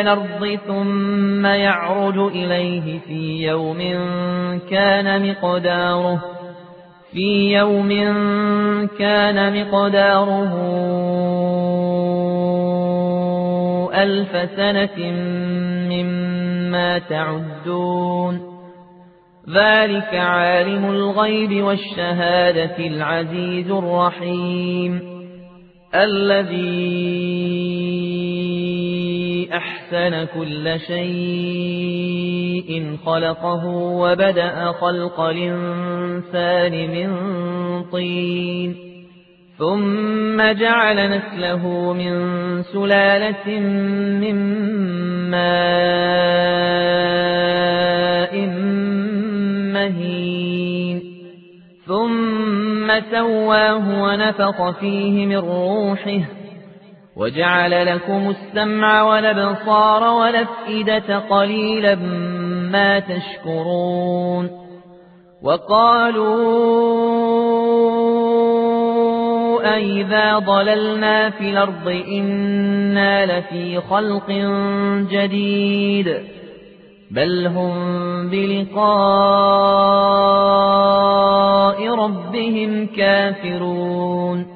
الأرض ثم يعرج إليه في يوم كان مقداره في يوم كان مقداره ألف سنة مما تعدون. ذلك عالم الغيب والشهادة العزيز الرحيم الذي أحسن كل شيء خلقه وبدأ خلق الإنسان من طين. ثم جعل نسله من سلالة من ماء مهين. ثم سواه ونفق فيه من روحه وجعل لكم السمع والأبصار والأفئدة قليلا ما تشكرون وقالوا أئذا ضللنا في الأرض إنا لفي خلق جديد بل هم بلقاء ربهم كافرون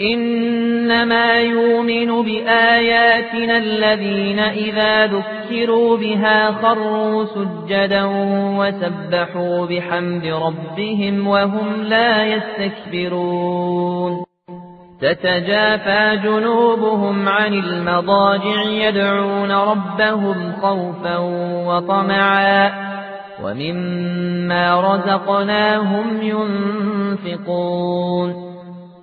إنما يؤمن بآياتنا الذين إذا ذكروا بها خروا سجدا وسبحوا بحمد ربهم وهم لا يستكبرون. تتجافى جنوبهم عن المضاجع يدعون ربهم خوفا وطمعا. ومما رزقناهم ينفقون.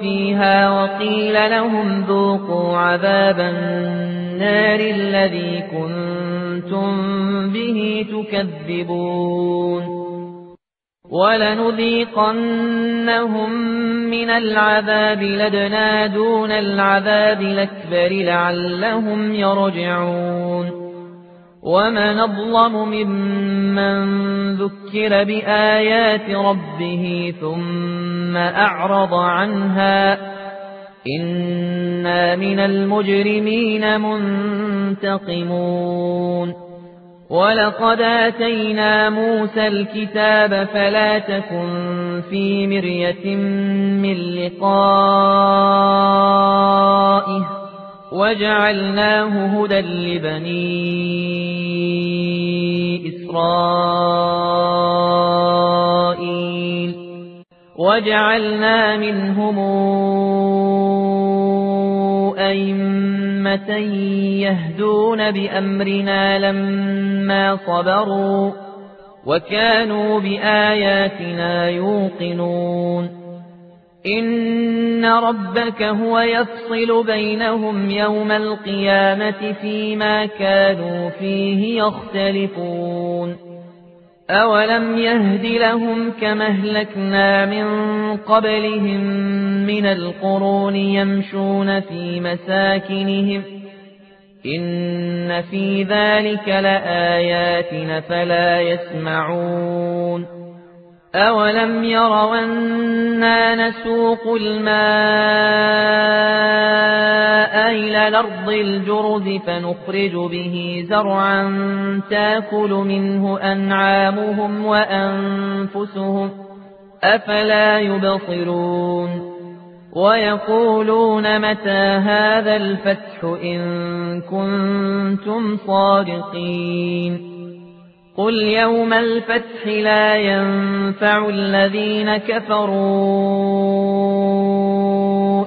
فيها وقيل لهم ذوقوا عذاب النار الذي كنتم به تكذبون ولنذيقنهم من العذاب لدنا دون العذاب الأكبر لعلهم يرجعون ومن أظلم ممن ذكر بآيات ربه ثم أعرض عنها إنا من المجرمين منتقمون ولقد آتينا موسى الكتاب فلا تكن في مرية من لقائه وجعلناه هدى لبني إسرائيل وجعلنا منهم أئمة يهدون بأمرنا لما صبروا وكانوا بآياتنا يوقنون إن ربك هو يفصل بينهم يوم القيامة فيما كانوا فيه يختلفون أولم يهد لهم كما اهلكنا من قبلهم من القرون يمشون في مساكنهم إن في ذلك لآيات فلا يسمعون أولم يروا أنا نسوق الماء إلى الأرض الجرد فنخرج به زرعا تاكل منه أنعامهم وأنفسهم أفلا يبصرون ويقولون متى هذا الفتح إن كنتم صادقين قل يوم الفتح لا ينفع الذين كفروا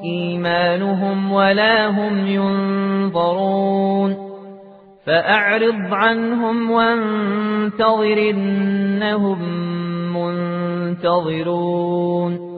إيمانهم ولا هم ينظرون فأعرض عنهم وانتظر إنهم منتظرون